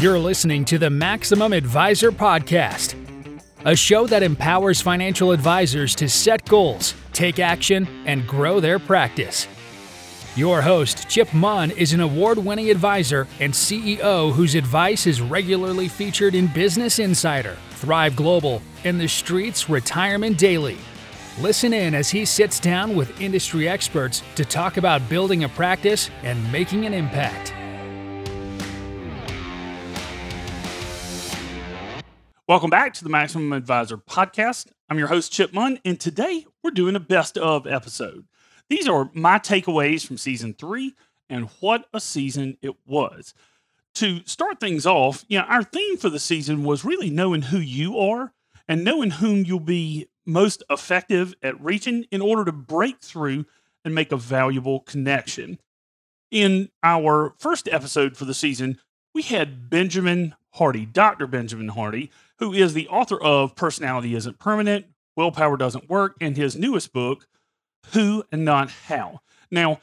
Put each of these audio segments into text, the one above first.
You're listening to the Maximum Advisor Podcast, a show that empowers financial advisors to set goals, take action, and grow their practice. Your host, Chip Munn, is an award winning advisor and CEO whose advice is regularly featured in Business Insider, Thrive Global, and The Streets Retirement Daily. Listen in as he sits down with industry experts to talk about building a practice and making an impact. Welcome back to the Maximum Advisor podcast. I'm your host, Chip Munn, and today we're doing a best of episode. These are my takeaways from season three and what a season it was. To start things off, you know, our theme for the season was really knowing who you are and knowing whom you'll be most effective at reaching in order to break through and make a valuable connection. In our first episode for the season, we had Benjamin Hardy, Dr. Benjamin Hardy, who is the author of Personality Isn't Permanent, Willpower Doesn't Work, and his newest book, Who and Not How. Now,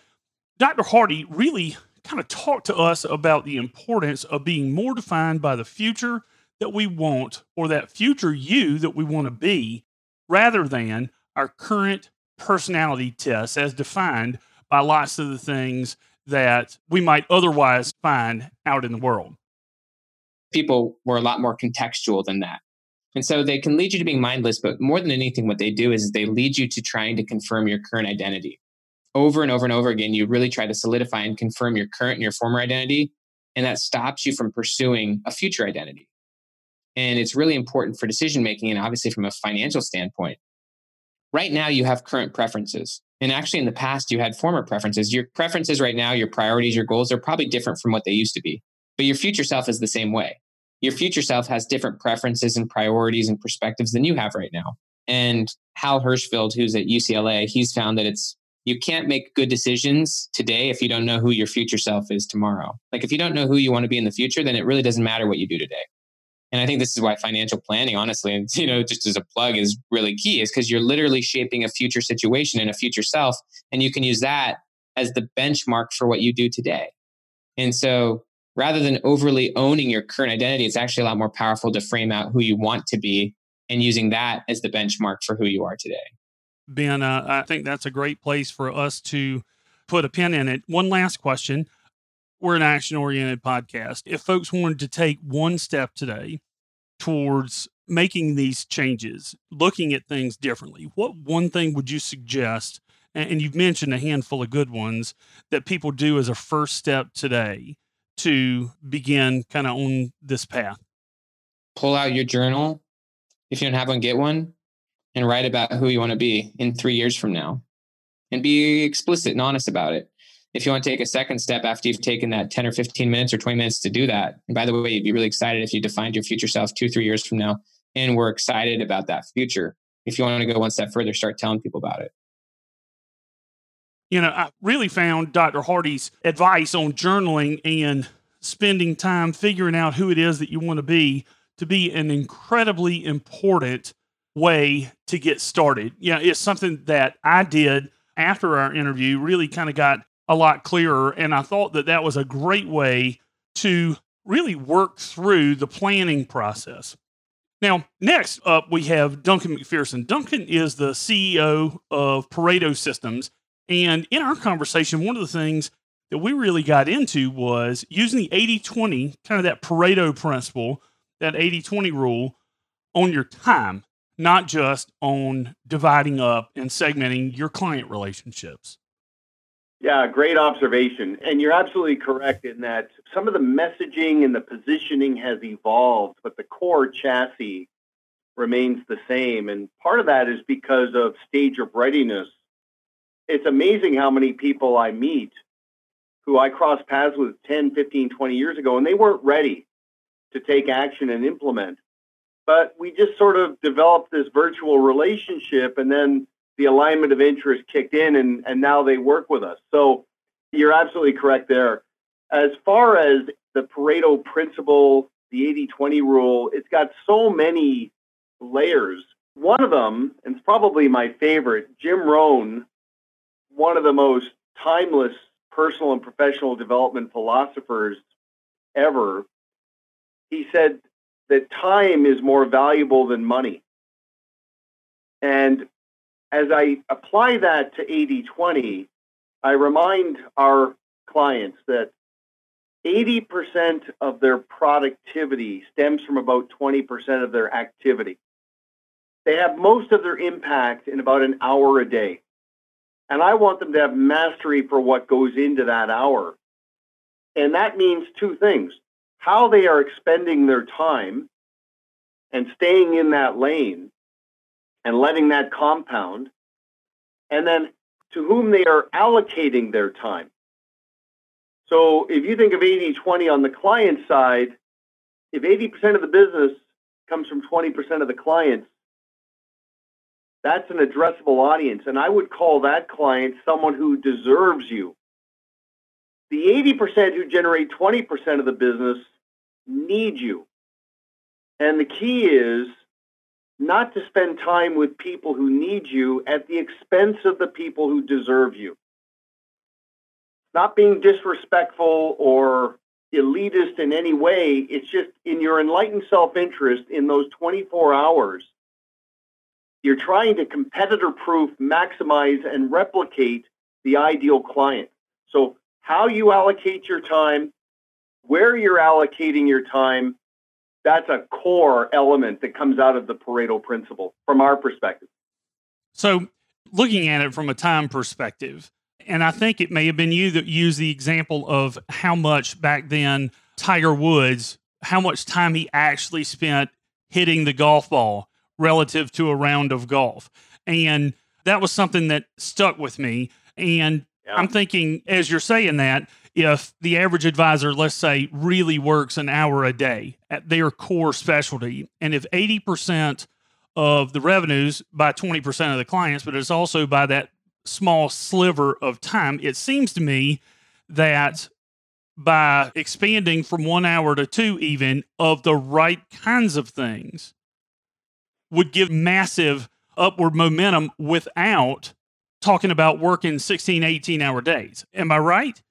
Dr. Hardy really kind of talked to us about the importance of being more defined by the future that we want or that future you that we want to be rather than our current personality tests as defined by lots of the things that we might otherwise find out in the world people were a lot more contextual than that. And so they can lead you to being mindless, but more than anything, what they do is they lead you to trying to confirm your current identity. Over and over and over again, you really try to solidify and confirm your current and your former identity. And that stops you from pursuing a future identity. And it's really important for decision making and obviously from a financial standpoint. Right now, you have current preferences. And actually, in the past, you had former preferences. Your preferences right now, your priorities, your goals are probably different from what they used to be. But your future self is the same way. Your future self has different preferences and priorities and perspectives than you have right now. And Hal Hershfield, who's at UCLA, he's found that it's you can't make good decisions today if you don't know who your future self is tomorrow. Like if you don't know who you want to be in the future, then it really doesn't matter what you do today. And I think this is why financial planning, honestly, and you know, just as a plug, is really key, is because you're literally shaping a future situation and a future self, and you can use that as the benchmark for what you do today. And so rather than overly owning your current identity, it's actually a lot more powerful to frame out who you want to be and using that as the benchmark for who you are today. Ben, uh, I think that's a great place for us to put a pin in it. One last question. We're an action oriented podcast. If folks wanted to take one step today towards making these changes, looking at things differently, what one thing would you suggest? And you've mentioned a handful of good ones that people do as a first step today to begin kind of on this path? Pull out your journal. If you don't have one, get one and write about who you want to be in three years from now and be explicit and honest about it. If you want to take a second step after you've taken that 10 or 15 minutes or 20 minutes to do that, and by the way, you'd be really excited if you defined your future self two, three years from now and we're excited about that future. If you want to go one step further, start telling people about it you know, I really found Dr. Hardy's advice on journaling and spending time figuring out who it is that you want to be to be an incredibly important way to get started. Yeah, it's something that I did after our interview, really kind of got a lot clearer. And I thought that that was a great way to really work through the planning process. Now, next up, we have Duncan McPherson. Duncan is the CEO of Pareto Systems and in our conversation, one of the things that we really got into was using the 80 20, kind of that Pareto principle, that 80 20 rule on your time, not just on dividing up and segmenting your client relationships. Yeah, great observation. And you're absolutely correct in that some of the messaging and the positioning has evolved, but the core chassis remains the same. And part of that is because of stage of readiness it's amazing how many people I meet who I crossed paths with 10, 15, 20 years ago, and they weren't ready to take action and implement. But we just sort of developed this virtual relationship, and then the alignment of interest kicked in, and, and now they work with us. So you're absolutely correct there. As far as the Pareto principle, the 80 20 rule, it's got so many layers. One of them, and it's probably my favorite, Jim Rohn one of the most timeless personal and professional development philosophers ever. he said that time is more valuable than money. And as I apply that to 80 20, I remind our clients that 80% of their productivity stems from about 20% of their activity. They have most of their impact in about an hour a day. And I want them to have mastery for what goes into that hour. And that means two things how they are expending their time and staying in that lane and letting that compound, and then to whom they are allocating their time. So if you think of 80 20 on the client side, if 80% of the business comes from 20% of the clients, that's an addressable audience. And I would call that client someone who deserves you. The 80% who generate 20% of the business need you. And the key is not to spend time with people who need you at the expense of the people who deserve you. Not being disrespectful or elitist in any way. It's just in your enlightened self interest in those 24 hours, you're trying to competitor proof, maximize, and replicate the ideal client. So, how you allocate your time, where you're allocating your time, that's a core element that comes out of the Pareto principle from our perspective. So, looking at it from a time perspective, and I think it may have been you that used the example of how much back then Tiger Woods, how much time he actually spent hitting the golf ball relative to a round of golf. And that was something that stuck with me. And yeah. I'm thinking, as you're saying that, if the average advisor, let's say, really works an hour a day at their core specialty, and if 80% of the revenues by 20% of the clients, but it's also by that small sliver of time, it seems to me that by expanding from one hour to two, even of the right kinds of things, would give massive upward momentum without talking about working 16, 18 hour days. Am I right?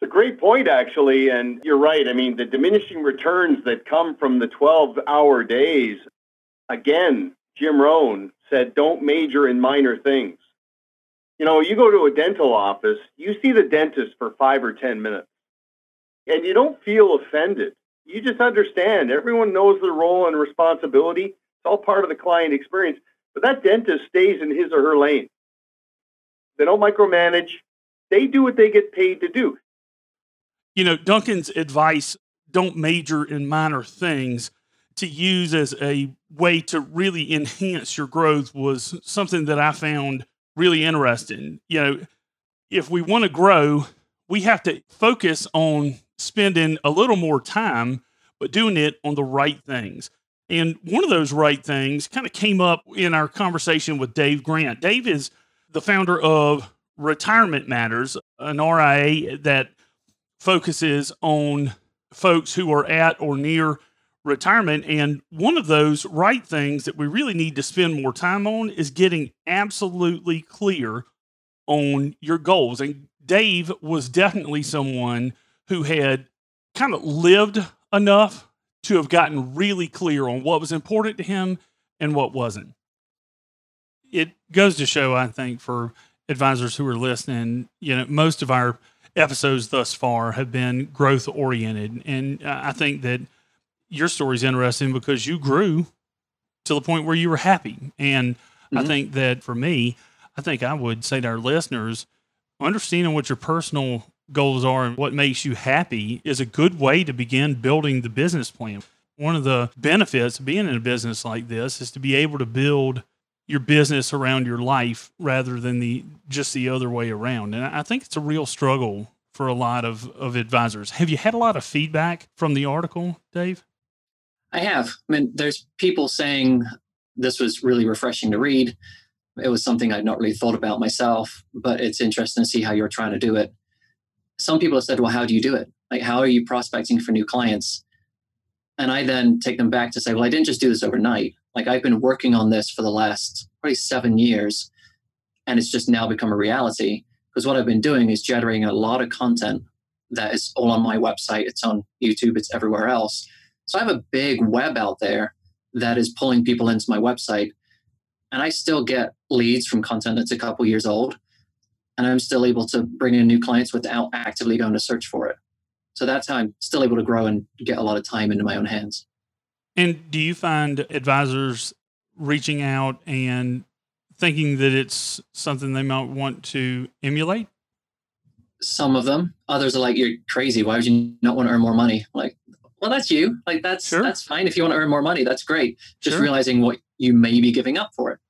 It's a great point, actually. And you're right. I mean, the diminishing returns that come from the 12 hour days, again, Jim Rohn said, don't major in minor things. You know, you go to a dental office, you see the dentist for five or 10 minutes, and you don't feel offended. You just understand everyone knows their role and responsibility. It's all part of the client experience. But that dentist stays in his or her lane. They don't micromanage. They do what they get paid to do you know, Duncan's advice don't major in minor things to use as a way to really enhance your growth was something that I found really interesting. You know, if we want to grow, we have to focus on spending a little more time, but doing it on the right things. And one of those right things kind of came up in our conversation with Dave Grant. Dave is the founder of Retirement Matters, an RIA that focuses on folks who are at or near retirement. And one of those right things that we really need to spend more time on is getting absolutely clear on your goals. And Dave was definitely someone who had kind of lived enough to have gotten really clear on what was important to him and what wasn't. It goes to show, I think, for advisors who are listening, you know, most of our episodes thus far have been growth oriented. And I think that your story is interesting because you grew to the point where you were happy. And mm-hmm. I think that for me, I think I would say to our listeners, understanding what your personal goals are and what makes you happy is a good way to begin building the business plan. One of the benefits of being in a business like this is to be able to build your business around your life rather than the just the other way around. And I think it's a real struggle for a lot of, of advisors. Have you had a lot of feedback from the article, Dave? I have. I mean, there's people saying this was really refreshing to read. It was something I'd not really thought about myself, but it's interesting to see how you're trying to do it. Some people have said, Well, how do you do it? Like, how are you prospecting for new clients? And I then take them back to say, Well, I didn't just do this overnight. Like I've been working on this for the last probably seven years, and it's just now become a reality. Because what I've been doing is generating a lot of content that is all on my website. It's on YouTube. It's everywhere else So I have a big web out there that is pulling people into my website. And I still get leads from content that's a couple years old. And I'm still able to bring in new clients without actively going to search for it. So that's how I'm still able to grow and get a lot of time into my own hands. And do you find advisors reaching out and thinking that it's something they might want to emulate? Some of them. Others are like, "You're crazy. Why would you not want to earn more money?" Like, well, that's you. Like, that's sure. that's fine. If you want to earn more money, that's great. Just sure. realizing what you may be giving up for it.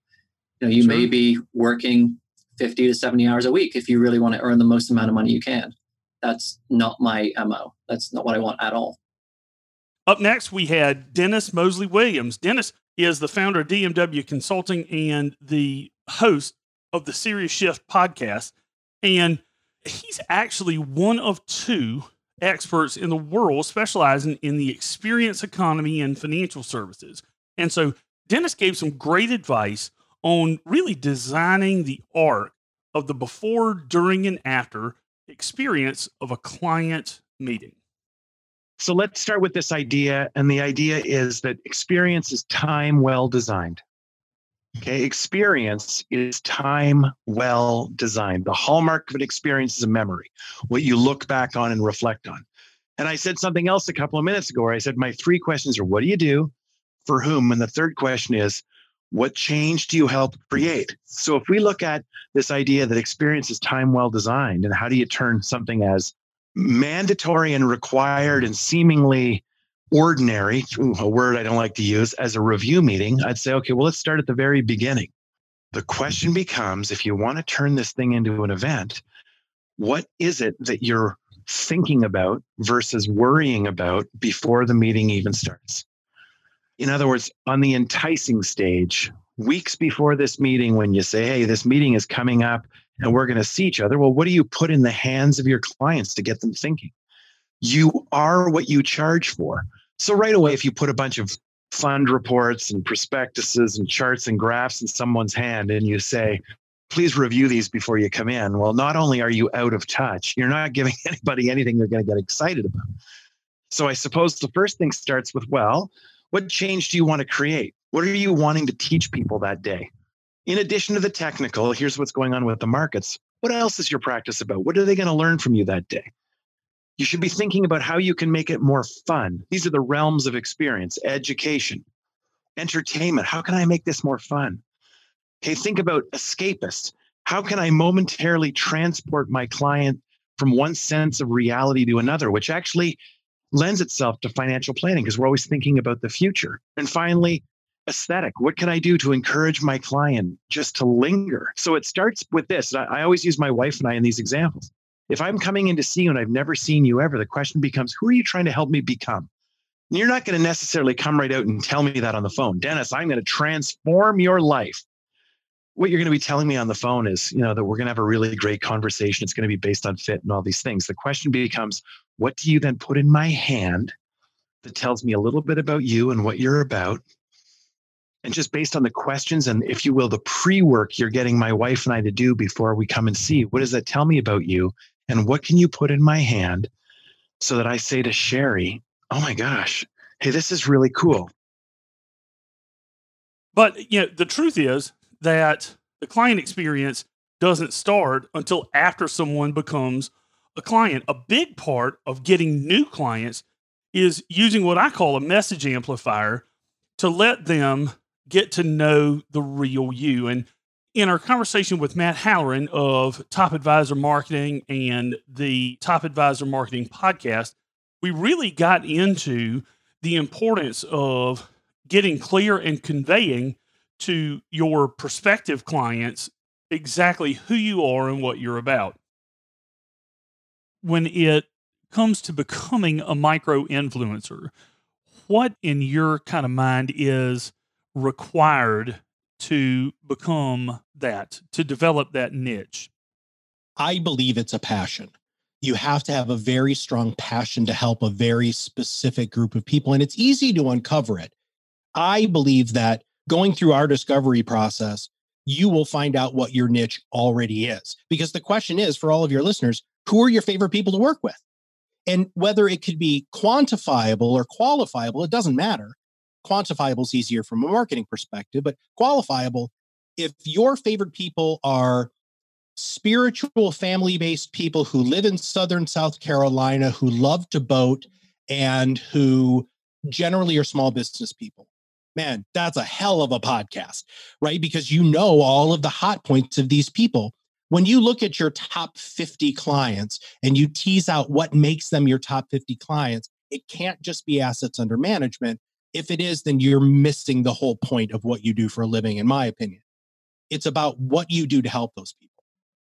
You know, you sure. may be working 50 to 70 hours a week if you really want to earn the most amount of money you can. That's not my MO. That's not what I want at all. Up next, we had Dennis Moseley-Williams. Dennis is the founder of DMW Consulting and the host of the Serious Shift podcast. And he's actually one of two experts in the world specializing in the experience economy and financial services. And so Dennis gave some great advice on really designing the arc of the before, during, and after experience of a client meeting. So let's start with this idea. And the idea is that experience is time well designed. Okay, experience is time well designed. The hallmark of an experience is a memory, what you look back on and reflect on. And I said something else a couple of minutes ago where I said, My three questions are what do you do? For whom? And the third question is, what change do you help create? So if we look at this idea that experience is time well designed, and how do you turn something as mandatory and required and seemingly ordinary, a word I don't like to use, as a review meeting, I'd say, okay, well, let's start at the very beginning. The question becomes if you want to turn this thing into an event, what is it that you're thinking about versus worrying about before the meeting even starts? In other words, on the enticing stage, weeks before this meeting, when you say, hey, this meeting is coming up and we're going to see each other, well, what do you put in the hands of your clients to get them thinking? You are what you charge for. So, right away, if you put a bunch of fund reports and prospectuses and charts and graphs in someone's hand and you say, please review these before you come in. Well, not only are you out of touch, you're not giving anybody anything they're going to get excited about. So I suppose the first thing starts with, well, what change do you want to create? What are you wanting to teach people that day? In addition to the technical, here's what's going on with the markets. What else is your practice about? What are they going to learn from you that day? You should be thinking about how you can make it more fun. These are the realms of experience, education, entertainment. How can I make this more fun? Okay, think about escapist. How can I momentarily transport my client from one sense of reality to another, which actually lends itself to financial planning because we're always thinking about the future. And finally, aesthetic. What can I do to encourage my client just to linger? So it starts with this. I always use my wife and I in these examples. If I'm coming in to see you and I've never seen you ever, the question becomes, who are you trying to help me become? You're not going to necessarily come right out and tell me that on the phone. Dennis, I'm going to transform your life. What you're going to be telling me on the phone is, you know, that we're going to have a really great conversation. It's going to be based on fit and all these things. The question becomes, what do you then put in my hand that tells me a little bit about you and what you're about? And just based on the questions and, if you will, the pre work you're getting my wife and I to do before we come and see, what does that tell me about you? And what can you put in my hand so that I say to Sherry, oh my gosh, hey, this is really cool. But you know, the truth is that the client experience doesn't start until after someone becomes a client. A big part of getting new clients is using what I call a message amplifier to let them get to know the real you. And in our conversation with Matt Halloran of Top Advisor Marketing and the Top Advisor Marketing podcast, we really got into the importance of getting clear and conveying to your prospective clients exactly who you are and what you're about when it comes to becoming a micro influencer, what in your kind of mind is required to become that, to develop that niche? I believe it's a passion. You have to have a very strong passion to help a very specific group of people, and it's easy to uncover it. I believe that going through our discovery process, you will find out what your niche already is. Because the question is for all of your listeners, who are your favorite people to work with? And whether it could be quantifiable or qualifiable, it doesn't matter. Quantifiable is easier from a marketing perspective, but qualifiable, if your favorite people are spiritual family based people who live in southern South Carolina, who love to boat, and who generally are small business people. Man, that's a hell of a podcast, right? Because you know all of the hot points of these people. When you look at your top 50 clients and you tease out what makes them your top 50 clients, it can't just be assets under management. If it is, then you're missing the whole point of what you do for a living, in my opinion. It's about what you do to help those people.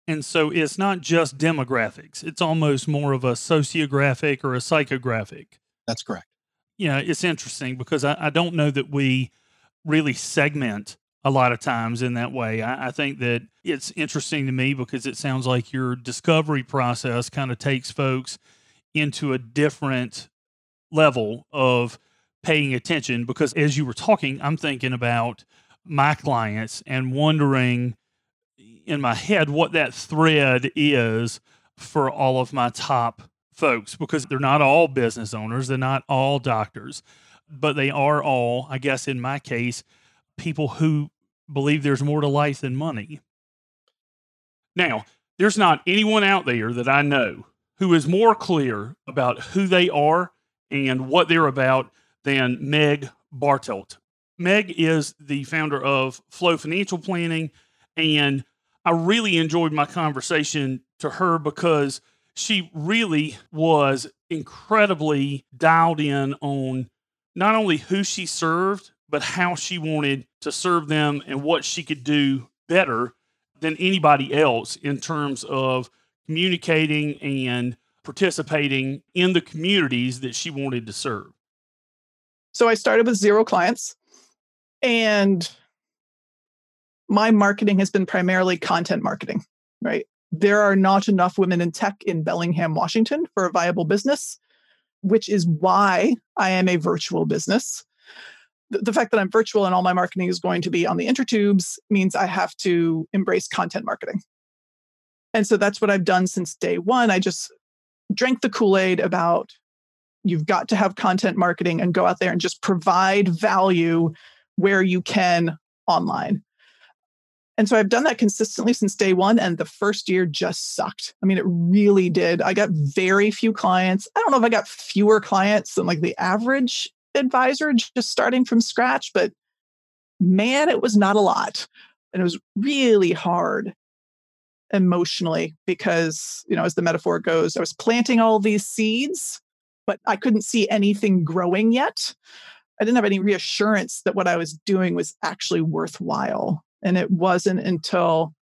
And so it's not just demographics, it's almost more of a sociographic or a psychographic. That's correct. Yeah, it's interesting because I, I don't know that we really segment a lot of times in that way. I, I, think that it's interesting to me because it sounds like your discovery process kind of takes folks into a different level of paying attention. Because as you were talking, I'm thinking about my clients and wondering in my head what that thread is for all of my top folks because they're not all business owners, they're not all doctors, but they are all, I guess in my case, people who believe there's more to life than money. Now, there's not anyone out there that I know who is more clear about who they are and what they're about than Meg Bartelt. Meg is the founder of Flow Financial Planning, and I really enjoyed my conversation to her because she really was incredibly dialed in on not only who she served, but how she wanted to serve them and what she could do better than anybody else in terms of communicating and participating in the communities that she wanted to serve. So I started with zero clients and my marketing has been primarily content marketing, right? There are not enough women in tech in Bellingham, Washington for a viable business, which is why I am a virtual business. The, fact that I'm virtual and all my marketing is going to be on the intertubes means I have to embrace content marketing. And so that's what I've done since day one. I just drank the Kool Aid about you've got to have content marketing and go out there and just provide value where you can online. And so I've done that consistently since day one. And the first year just sucked. I mean, it really did. I got very few clients. I don't know if I got fewer clients than like the average advisor just starting from scratch, but man, it was not a lot. And it was really hard emotionally because, you know, as the metaphor goes, I was planting all these seeds, but I couldn't see anything growing yet. I didn't have any reassurance that what I was doing was actually worthwhile. And it wasn't until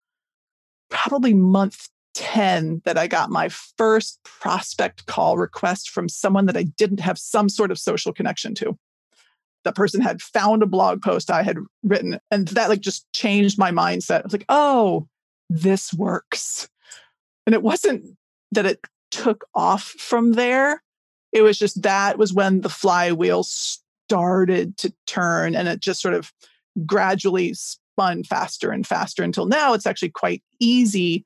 probably month 10 that I got my first prospect call request from someone that I didn't have some sort of social connection to. That person had found a blog post I had written, and that like just changed my mindset. I was like, oh, this works. And it wasn't that it took off from there. It was just that was when the flywheel started to turn and it just sort of gradually spun faster and faster until now it's actually quite easy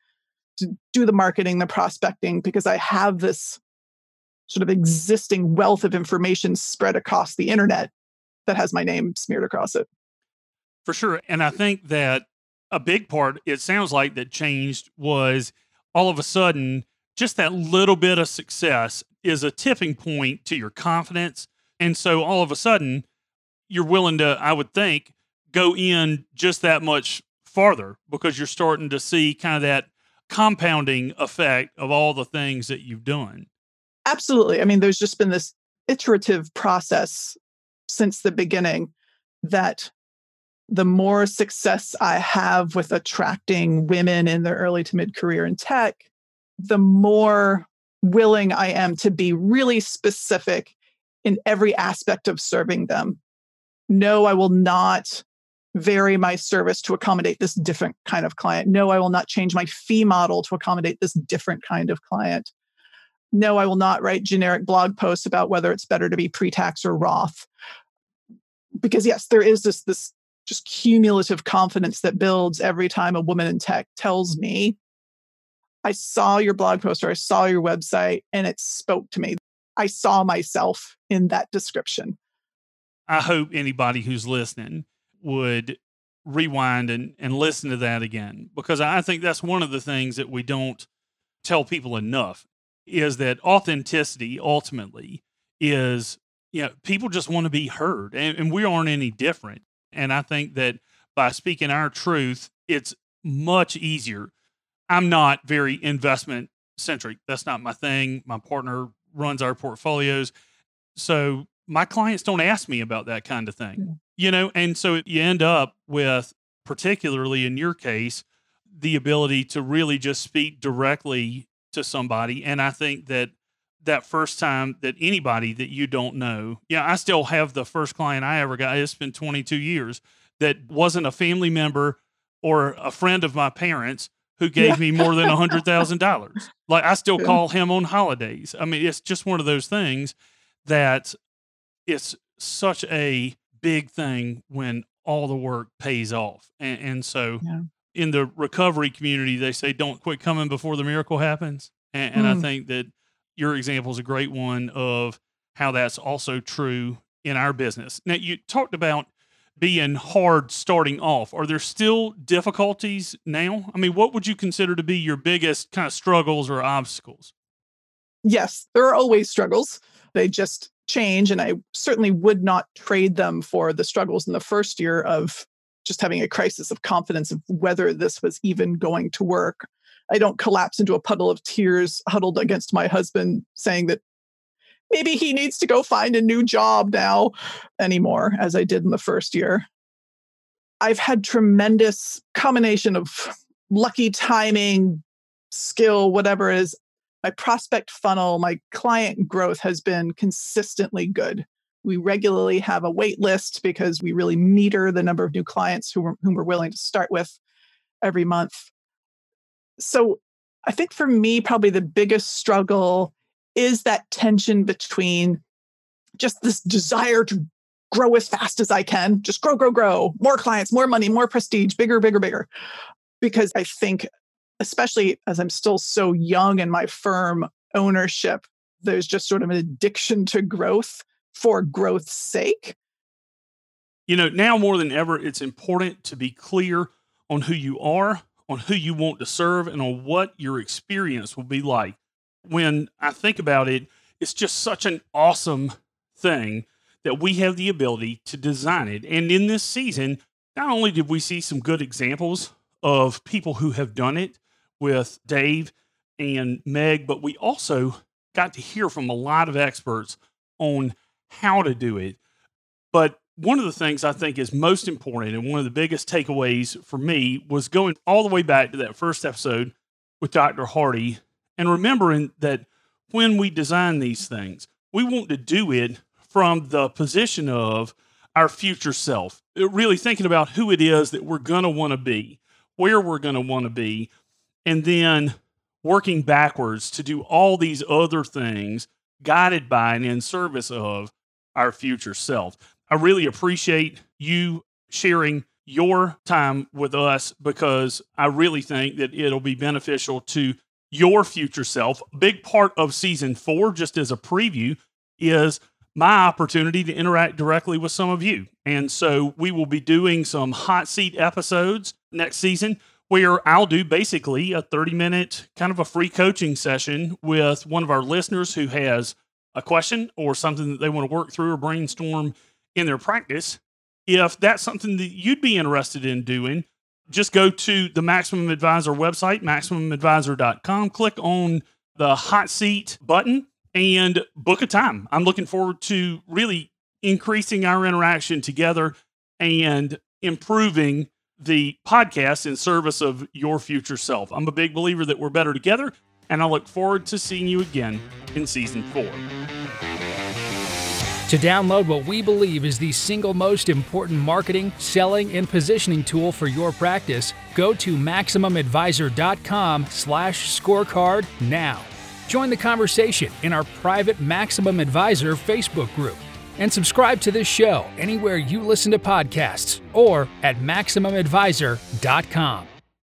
to do the marketing, the prospecting, because I have this sort of existing wealth of information spread across the internet that has my name smeared across it. For sure. And I think that a big part, it sounds like, that changed was all of a sudden, just that little bit of success is a tipping point to your confidence. And so all of a sudden, you're willing to, I would think, go in just that much farther because you're starting to see kind of that compounding effect of all the things that you've done. Absolutely. I mean, there's just been this iterative process since the beginning that the more success I have with attracting women in their early to mid career in tech, the more willing I am to be really specific in every aspect of serving them. No, I will not vary my service to accommodate this different kind of client. No, I will not change my fee model to accommodate this different kind of client. No, I will not write generic blog posts about whether it's better to be pre-tax or Roth. Because yes, there is this this just cumulative confidence that builds every time a woman in tech tells me, I saw your blog post or I saw your website and it spoke to me. I saw myself in that description. I hope anybody who's listening would rewind and, and listen to that again because I think that's one of the things that we don't tell people enough is that authenticity ultimately is you know people just want to be heard and, and we aren't any different. And i think that by speaking our truth it's much easier. I'm not very investment centric. That's not my thing. My partner runs our portfolios. So my clients don't ask me about that kind of thing. You know and so you end up with particularly in your case the ability to really just speak directly to somebody and i think that that first time that anybody that you don't know yeah i still have the first client i ever got it's been 22 years that wasn't a family member or a friend of my parents who gave Yeah. me more than a hundred thousand dollars. Like i still call him on holidays. I mean it's just one of those things that it's such a big thing when all the work pays off and, and so Yeah. in the recovery community they say don't quit coming before the miracle happens and, and i Mm. think that your example is a great one of how that's also true in our business now you talked about being hard starting off are there still difficulties now i mean what would you consider to be your biggest kind of struggles or obstacles Yes, there are always struggles. They just change. And I certainly would not trade them for the struggles in the first year of just having a crisis of confidence of whether this was even going to work. I don't collapse into a puddle of tears huddled against my husband saying that maybe he needs to go find a new job now anymore, as I did in the first year. I've had tremendous combination of lucky timing, skill, whatever it is. My prospect funnel, my client growth has been consistently good. We regularly have a wait list because we really meter the number of new clients who we're, whom we're willing to start with every month. So I think for me, probably the biggest struggle is that tension between just this desire to grow as fast as I can, just grow, grow, grow, more clients, more money, more prestige, bigger, bigger, bigger. Because I think, especially as I'm still so young in my firm ownership, there's just sort of an addiction to growth for growth's sake. you know, now more than ever, it's important to be clear on who you are, on who you want to serve, and on what your experience will be like. When I think about it, it's just such an awesome thing that we have the ability to design it. And in this season, not only did we see some good examples of people who have done it with Dave and Meg, but we also got to hear from a lot of experts on how to do it. But one of the things I think is most important and one of the biggest takeaways for me was going all the way back to that first episode with Dr. Hardy and remembering that when we design these things, we want to do it from the position of our future self, really thinking about who it is that we're going to want to be, where we're going to want to be, and then working backwards to do all these other things guided by and in service of our future self. I really appreciate you sharing your time with us because I really think that it'll be beneficial to your future self. Big part of season four, just as a preview, is my opportunity to interact directly with some of you. And so we will be doing some hot seat episodes next season where I'll do basically a 30 minute kind of a free coaching session with one of our listeners who has a question or something that they want to work through or brainstorm in their practice. If that's something that you'd be interested in doing, just go to the Maximum Advisor website, maximumadvisor.com, click on the hot seat button and book a time. I'm looking forward to really increasing our interaction together and improving the podcast in service of your future self. I'm a big believer that we're better together, and I look forward to seeing you again in season four. To download what we believe is the single most important marketing, selling, and positioning tool for your practice, go to maximumadvisor.com/scorecard now. Join the conversation in our private Maximum Advisor Facebook group and subscribe to this show anywhere you listen to podcasts or at maximumadvisor.com.